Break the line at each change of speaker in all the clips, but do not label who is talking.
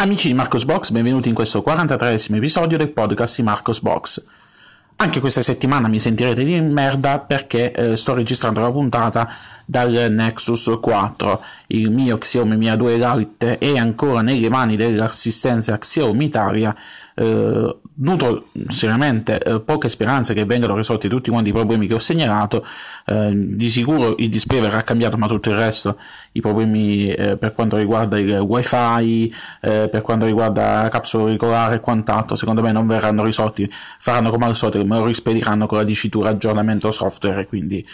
Amici di Marcos Box, benvenuti in questo 43 episodio del podcast di Marcos Box. Anche questa settimana mi sentirete di merda perché eh, sto registrando la puntata dal Nexus 4. Il mio Xiaomi Mi A2 Lite è ancora nelle mani dell'assistenza Xiaomi Italia. Eh, nutro seriamente eh, poche speranze che vengano risolti tutti quanti i problemi che ho segnalato. Eh, di sicuro il display verrà cambiato, ma tutto il resto, i problemi eh, per quanto riguarda il wifi, eh, per quanto riguarda la capsula auricolare e quant'altro, secondo me non verranno risolti. Faranno come al solito, me lo rispediranno con la dicitura aggiornamento software. Quindi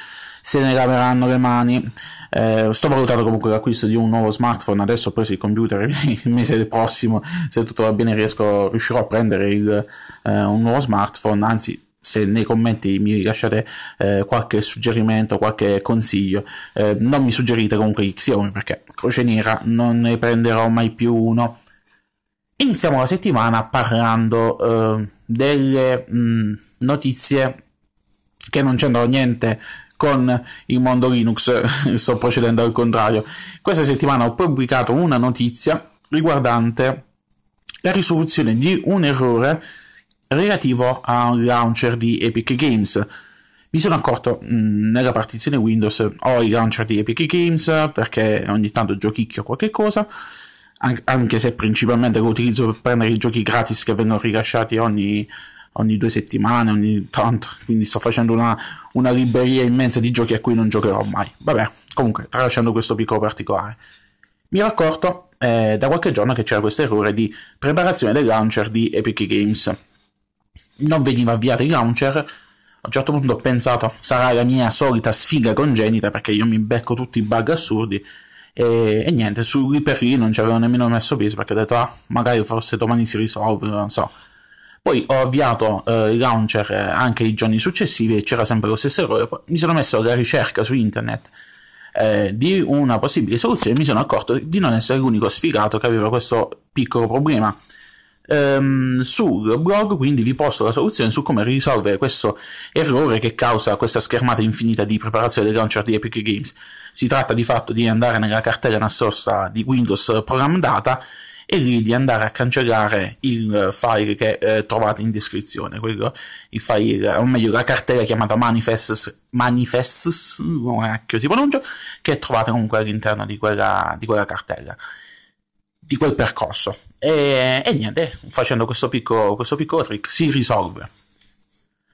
se ne laveranno le mani. Eh, sto valutando comunque l'acquisto di un nuovo smartphone. Adesso ho preso il computer il mese prossimo. Se tutto va bene, riesco, riuscirò a prendere il, eh, un nuovo smartphone. Anzi, se nei commenti mi lasciate eh, qualche suggerimento, qualche consiglio, eh, non mi suggerite comunque Xiaomi perché croce nera non ne prenderò mai più uno. Iniziamo la settimana parlando eh, delle mh, mm, notizie che non c'entrano niente con il mondo Linux, sto procedendo al contrario. Questa settimana ho pubblicato una notizia riguardante la risoluzione di un errore relativo a un launcher di Epic Games. Mi sono accorto mh, mm, nella partizione Windows ho i launcher di Epic Games perché ogni tanto giochicchio qualche cosa, anche se principalmente lo utilizzo per prendere i giochi gratis che vengono rilasciati ogni ogni due settimane, ogni tanto, quindi sto facendo una, una libreria immensa di giochi a cui non giocherò mai. Vabbè, comunque, tralasciando questo piccolo particolare. Mi ero accorto eh, da qualche giorno che c'era questo errore di preparazione del launcher di Epic Games. Non veniva avviato il launcher. A un certo punto ho pensato sarà la mia solita sfiga congenita perché io mi becco tutti i bug assurdi. E, e niente, su lì per lì non ci avevo nemmeno messo peso perché ho detto ah, magari forse domani si risolve, non so. Poi ho avviato eh, il launcher eh, anche i giorni successivi e c'era sempre lo stesso errore. Poi mi sono messo alla ricerca su internet eh, di una possibile soluzione e mi sono accorto di non essere l'unico sfigato che aveva questo piccolo problema. Um, sul blog quindi vi posto la soluzione su come risolvere questo errore che causa questa schermata infinita di preparazione del launcher di Epic Games. Si tratta di fatto di andare nella cartella nascosta di Windows Program Data e lì di andare a cancellare il file che eh, trovate in descrizione, quello, il file, o meglio la cartella chiamata manifests, manifests si pronuncia, che trovate comunque all'interno di quella, di quella cartella, di quel percorso. E, e niente, facendo questo piccolo, questo piccolo trick si risolve.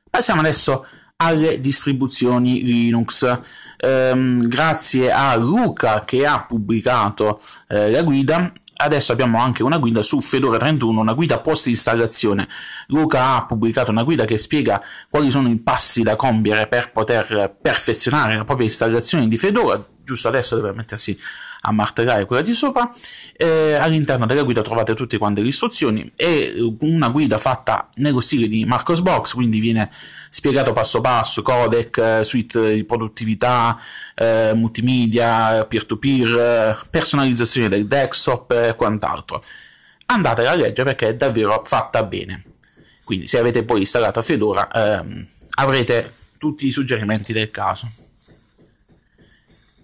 Passiamo adesso alle distribuzioni Linux. Um, grazie a Luca che ha pubblicato eh, la guida adesso abbiamo anche una guida su Fedora 31, una guida post installazione. Luca ha pubblicato una guida che spiega quali sono i passi da compiere per poter perfezionare la propria installazione di Fedora. Giusto adesso deve mettersi a martellare quella di sopra. Eh, all'interno della guida trovate tutte quante le istruzioni. È una guida fatta nello stile di Marcos Box, quindi viene spiegato passo passo, codec, suite di produttività, eh, multimedia, peer-to-peer, personalizzazione del desktop e quant'altro. Andatela a leggere perché è davvero fatta bene. Quindi se avete poi installato Fedora ehm, avrete tutti i suggerimenti del caso.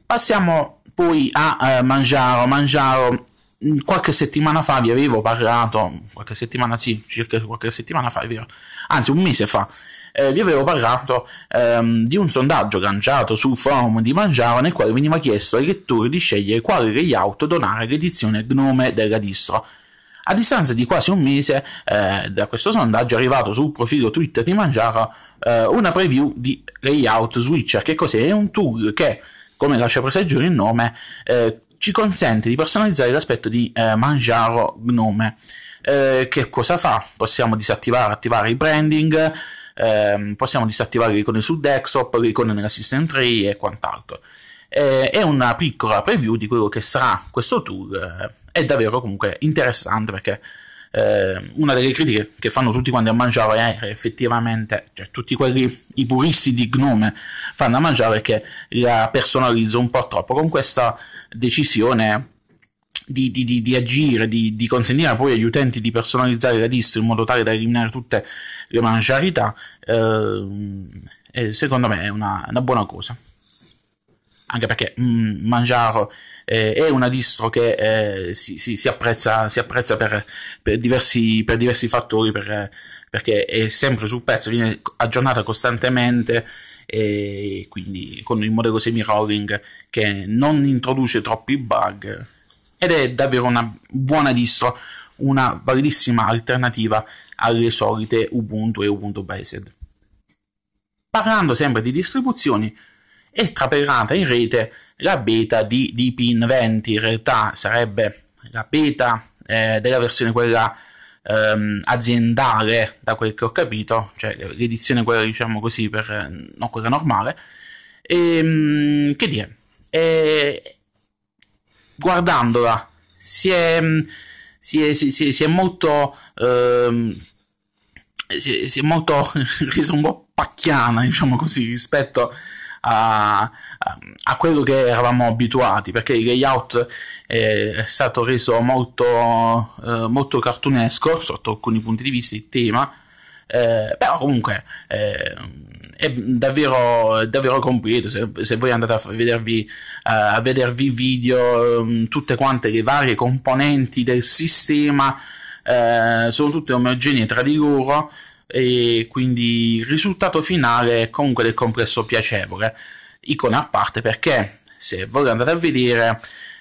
Passiamo poi a eh, Mangiaro. Mangiaro, mm, qualche settimana fa vi avevo parlato, qualche settimana sì, circa qualche settimana fa, vero, anzi un mese fa, eh, vi avevo parlato ehm, di un sondaggio lanciato sul forum di Mangiaro nel quale veniva chiesto ai lettori di scegliere quale layout donare l'edizione Gnome della distro. A distanza di quasi un mese eh, da questo sondaggio è arrivato sul profilo Twitter di Mangiaro eh, una preview di Layout Switcher. Che cos'è? È un tool che come lascia presagire il nome, eh, ci consente di personalizzare l'aspetto di eh, Mangiaro Gnome. Eh, che cosa fa? Possiamo disattivare, attivare il branding, ehm, possiamo disattivare le icone sul desktop, le icone nell'assistant tree e quant'altro. Eh, è una piccola preview di quello che sarà questo tool, eh, è davvero comunque interessante perché eh, una delle critiche che fanno tutti quanti a mangiare è effettivamente, cioè tutti quelli, i puristi di Gnome fanno a mangiare che la personalizzo un po' troppo con questa decisione di, di, di, di agire, di, di, consentire poi agli utenti di personalizzare la distro in modo tale da eliminare tutte le mangiarità, eh, secondo me è una, una buona cosa. Anche perché mm, Manjaro eh, è una distro che eh, si, si, si, apprezza, si apprezza per, per, diversi, per diversi fattori, per, perché è sempre sul pezzo, viene aggiornata costantemente e quindi con il modello semi-rolling che non introduce troppi bug ed è davvero una buona distro, una validissima alternativa alle solite Ubuntu e Ubuntu Based. Parlando sempre di distribuzioni, è trapelata in rete la beta di Deepin 20, in realtà sarebbe la beta eh, della versione quella ehm, aziendale, da quel che ho capito, cioè l'edizione quella diciamo così, per, eh, non quella normale. E, ehm, che dire, e, guardandola si è, si è, si, si, si è molto... Ehm, si, è molto resa un po' pacchiana, diciamo così, rispetto a quello che eravamo abituati, perché il layout è stato reso molto, eh, molto cartunesco sotto alcuni punti di vista, il tema, eh, però comunque eh, è davvero, davvero completo. Se, se, voi andate a vedervi, a vedervi video, um, tutte quante le varie componenti del sistema eh, sono tutte omogenee tra di loro e quindi il risultato finale è comunque del complesso piacevole icone a parte perché se voi andate a vedere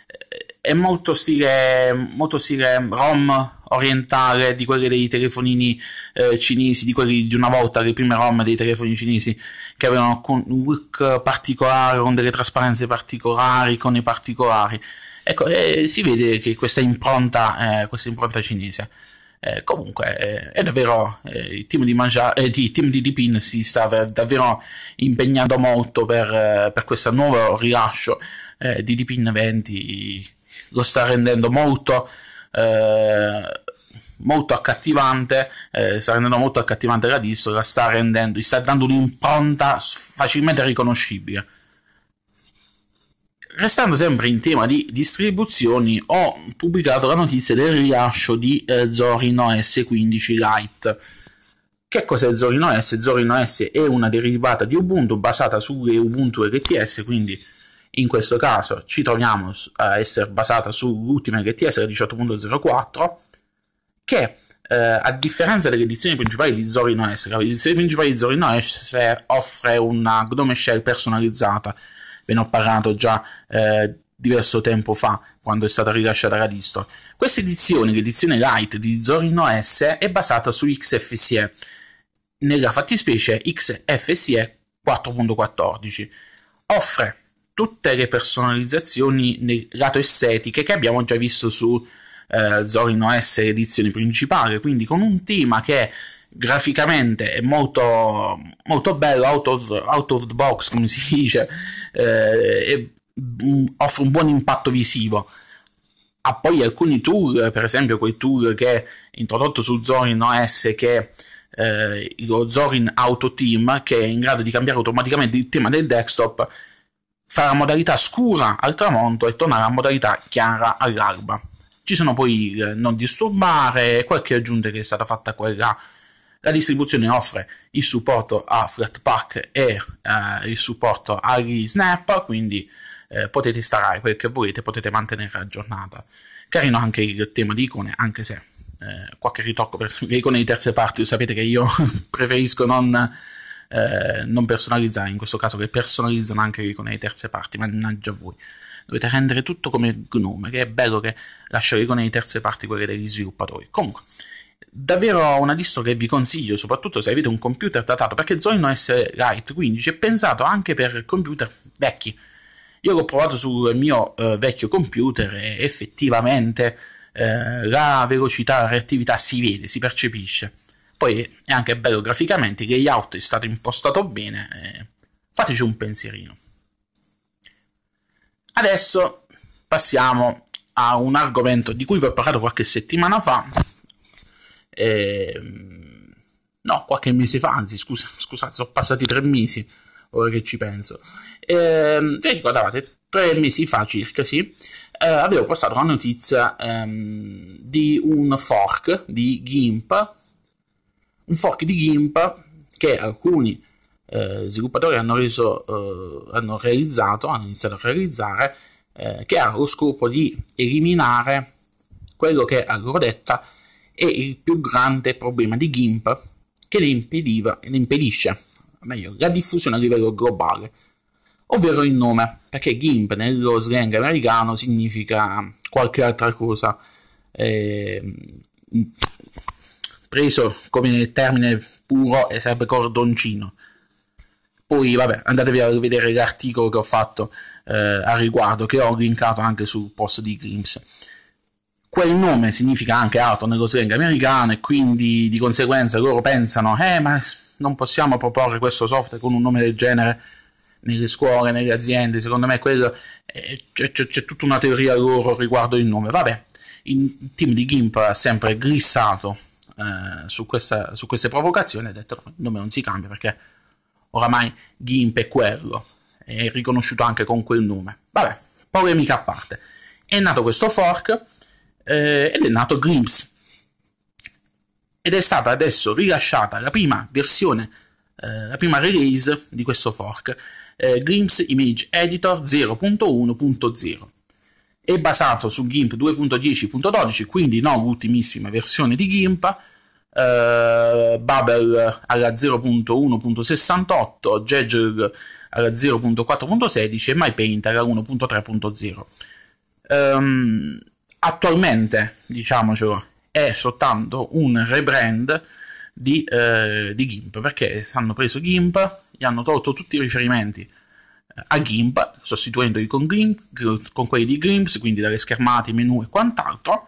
eh, è molto stile, molto stile ROM orientale di quelli dei telefonini eh, cinesi, di quelli di una volta, le prime ROM dei telefoni cinesi che avevano un look particolare, con delle trasparenze particolari, icone particolari. Ecco, eh, si vede che questa impronta, eh, questa impronta cinese. Eh, comunque eh, è davvero eh, il team di, Mangia, eh, di, team di Deepin si sta davvero impegnando molto per, eh, per questo nuovo rilascio eh, di Deepin 20 lo sta rendendo molto molto accattivante sta rendendo molto accattivante la distro la sta rendendo gli sta dando un'impronta facilmente riconoscibile Restando sempre in tema di distribuzioni, ho pubblicato la notizia del rilascio di eh, Zorin OS 15 Lite. Che cos'è Zorin OS? Zorin OS è una derivata di Ubuntu basata sulle Ubuntu LTS, quindi in questo caso ci troviamo a essere basata sull'ultima LTS, la 18.04, che eh, a differenza delle edizioni principali di Zorin OS, la edizione principale di Zorin OS offre una Gnome Shell personalizzata ve ne ho parlato già eh, diverso tempo fa quando è stata rilasciata la distro. Questa edizione, l'edizione light di Zorin OS, è basata su XFCE, nella fattispecie XFCE 4.14. Offre tutte le personalizzazioni nel lato estetiche che abbiamo già visto su eh, Zorin OS edizione principale, quindi con un tema che graficamente è molto, molto bello, out of, out of, the box, come si dice, eh, e mm, offre un buon impatto visivo. Ha poi alcuni tool, per esempio quel tool che introdotto su Zorin OS che eh, lo Zorin Auto Team che è in grado di cambiare automaticamente il tema del desktop, fare la modalità scura al tramonto e tornare a modalità chiara all'alba. Ci sono poi eh, non disturbare, qualche aggiunta che è stata fatta quella la distribuzione offre il supporto a Flatpak e eh, il supporto agli snap, quindi eh, potete installare quel che volete, potete mantenere aggiornata. Carino anche il tema di icone, anche se eh, qualche ritocco per le icone di terze parti, sapete che io preferisco non, eh, non, personalizzare, in questo caso che personalizzano anche le icone di terze parti, mannaggia voi. Dovete rendere tutto come Gnome, che è bello che lascia le icone di terze parti quelle degli sviluppatori. Comunque, davvero una distro che vi consiglio, soprattutto se avete un computer datato, perché Zorin OS Lite 15 è pensato anche per computer vecchi. Io l'ho provato sul mio eh, vecchio computer e effettivamente eh, la velocità, la reattività si vede, si percepisce. Poi è anche bello graficamente, il layout è stato impostato bene, eh, fateci un pensierino. Adesso passiamo a un argomento di cui vi ho parlato qualche settimana fa, eh, no, qualche mese fa, anzi, scusa, scusate, sono passati tre mesi, ora che ci penso. Eh, vi ricordate, tre mesi fa circa, sì, eh, avevo postato una notizia ehm, di un fork di GIMP, un fork di GIMP che alcuni eh, sviluppatori hanno, reso, eh, hanno realizzato, hanno iniziato a realizzare, eh, che ha lo scopo di eliminare quello che a loro detta è il più grande problema di GIMP che le, impediva, le impedisce, meglio, la diffusione a livello globale, ovvero il nome, perché GIMP nello slang americano significa qualche altra cosa. Eh, preso come termine puro e sarebbe cordoncino. Poi, vabbè, andatevi a vedere l'articolo che ho fatto eh, a riguardo, che ho linkato anche sul post di Grims. Quel nome significa anche auto nello slang americano e quindi di conseguenza loro pensano, eh, ma non possiamo proporre questo software con un nome del genere nelle scuole, nelle aziende. Secondo me quello, eh, c'è, c'è, c'è tutta una teoria loro riguardo il nome. Vabbè, il team di GIMP ha sempre glissato eh, su, questa, su, queste provocazioni ha detto il nome non si cambia perché oramai GIMP è quello, è riconosciuto anche con quel nome. Vabbè, polemica a parte. È nato questo fork eh, ed è nato Grimps. Ed è stata adesso rilasciata la prima versione, eh, la prima release di questo fork, eh, Grimps Image Editor 0.1.0 è basato su GIMP 2.10.12, quindi non l'ultimissima versione di GIMP, eh, Babel alla 0.1.68, Jagger alla 0.4.16 e MyPaint alla 1.3.0. Um, attualmente, diciamocelo, è soltanto un rebrand di, eh, di GIMP, perché hanno preso GIMP, gli hanno tolto tutti i riferimenti a GIMP, sostituendoli con, GIMP, con quelli di Grimps, quindi dalle schermate, menu e quant'altro.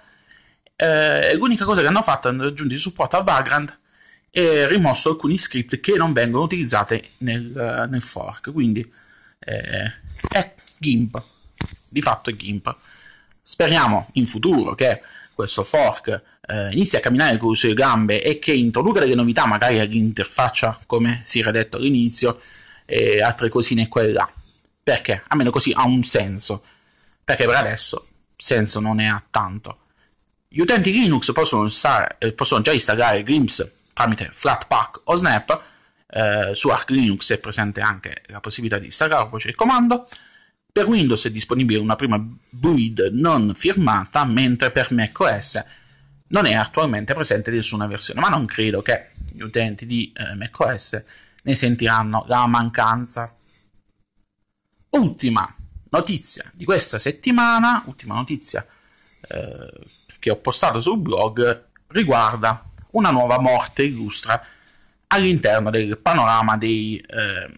Eh, l'unica cosa che hanno fatto è aggiungere il supporto a Vagrant e rimosso alcuni script che non vengono utilizzati nel, nel fork. Quindi eh, è GIMP, di fatto è GIMP. Speriamo in futuro che questo fork eh, inizi a camminare con le sue gambe e che introduca delle novità, magari all'interfaccia, come si era detto all'inizio, e altre cosine qua e là. Perché? Almeno così ha un senso. Perché per adesso senso non ne ha tanto. Gli utenti Linux possono, installare, eh, possono già installare Grimps tramite Flatpak o Snap. Eh, su Arch Linux è presente anche la possibilità di installare voce il comando. Per Windows è disponibile una prima build non firmata, mentre per macOS non è attualmente presente nessuna versione. Ma non credo che gli utenti di eh, macOS ne sentiranno la mancanza. Ultima notizia di questa settimana, ultima notizia eh, che ho postato sul blog, riguarda una nuova morte illustra all'interno del panorama dei, eh,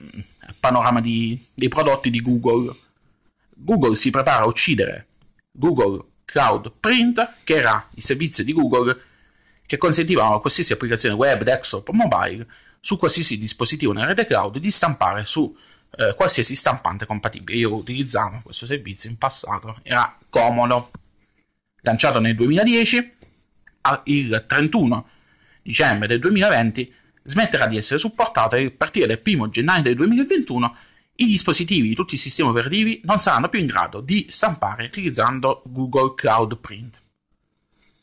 panorama di, dei prodotti di Google. Google si prepara a uccidere Google Cloud Print, che era il servizio di Google che consentiva a qualsiasi applicazione web, desktop o mobile su qualsiasi dispositivo nella rete cloud di stampare su eh, qualsiasi stampante compatibile. Io utilizzavo questo servizio in passato, era comodo. Lanciato nel 2010, il 31 dicembre del 2020 smetterà di essere supportato e a partire dal 1 gennaio del 2021 i dispositivi di tutti i sistemi operativi non saranno più in grado di stampare utilizzando Google Cloud Print.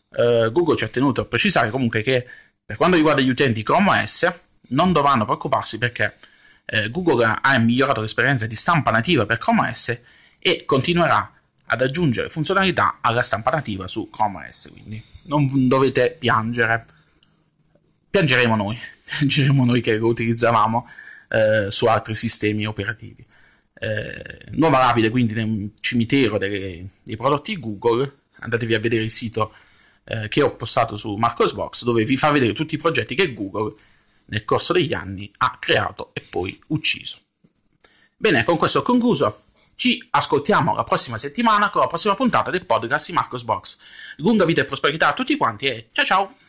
Uh, Google ci ha tenuto a precisare comunque che per quanto riguarda gli utenti Chrome OS non dovranno preoccuparsi perché eh, Google ha migliorato l'esperienza di stampa nativa per Chrome OS e continuerà ad aggiungere funzionalità alla stampa nativa su Chrome OS, quindi non dovete piangere. Piangeremo noi, piangeremo noi che lo utilizzavamo eh, su altri sistemi operativi. Eh, nuova rapide quindi nel cimitero delle, dei prodotti Google, andatevi a vedere il sito eh, che ho postato su Marcosbox dove vi fa vedere tutti i progetti che Google nel corso degli anni ha creato e poi ucciso. Bene, con questo ho concluso. Ci ascoltiamo la prossima settimana con la prossima puntata del podcast di Marcos Box. Lunga vita e prosperità a tutti quanti e ciao ciao!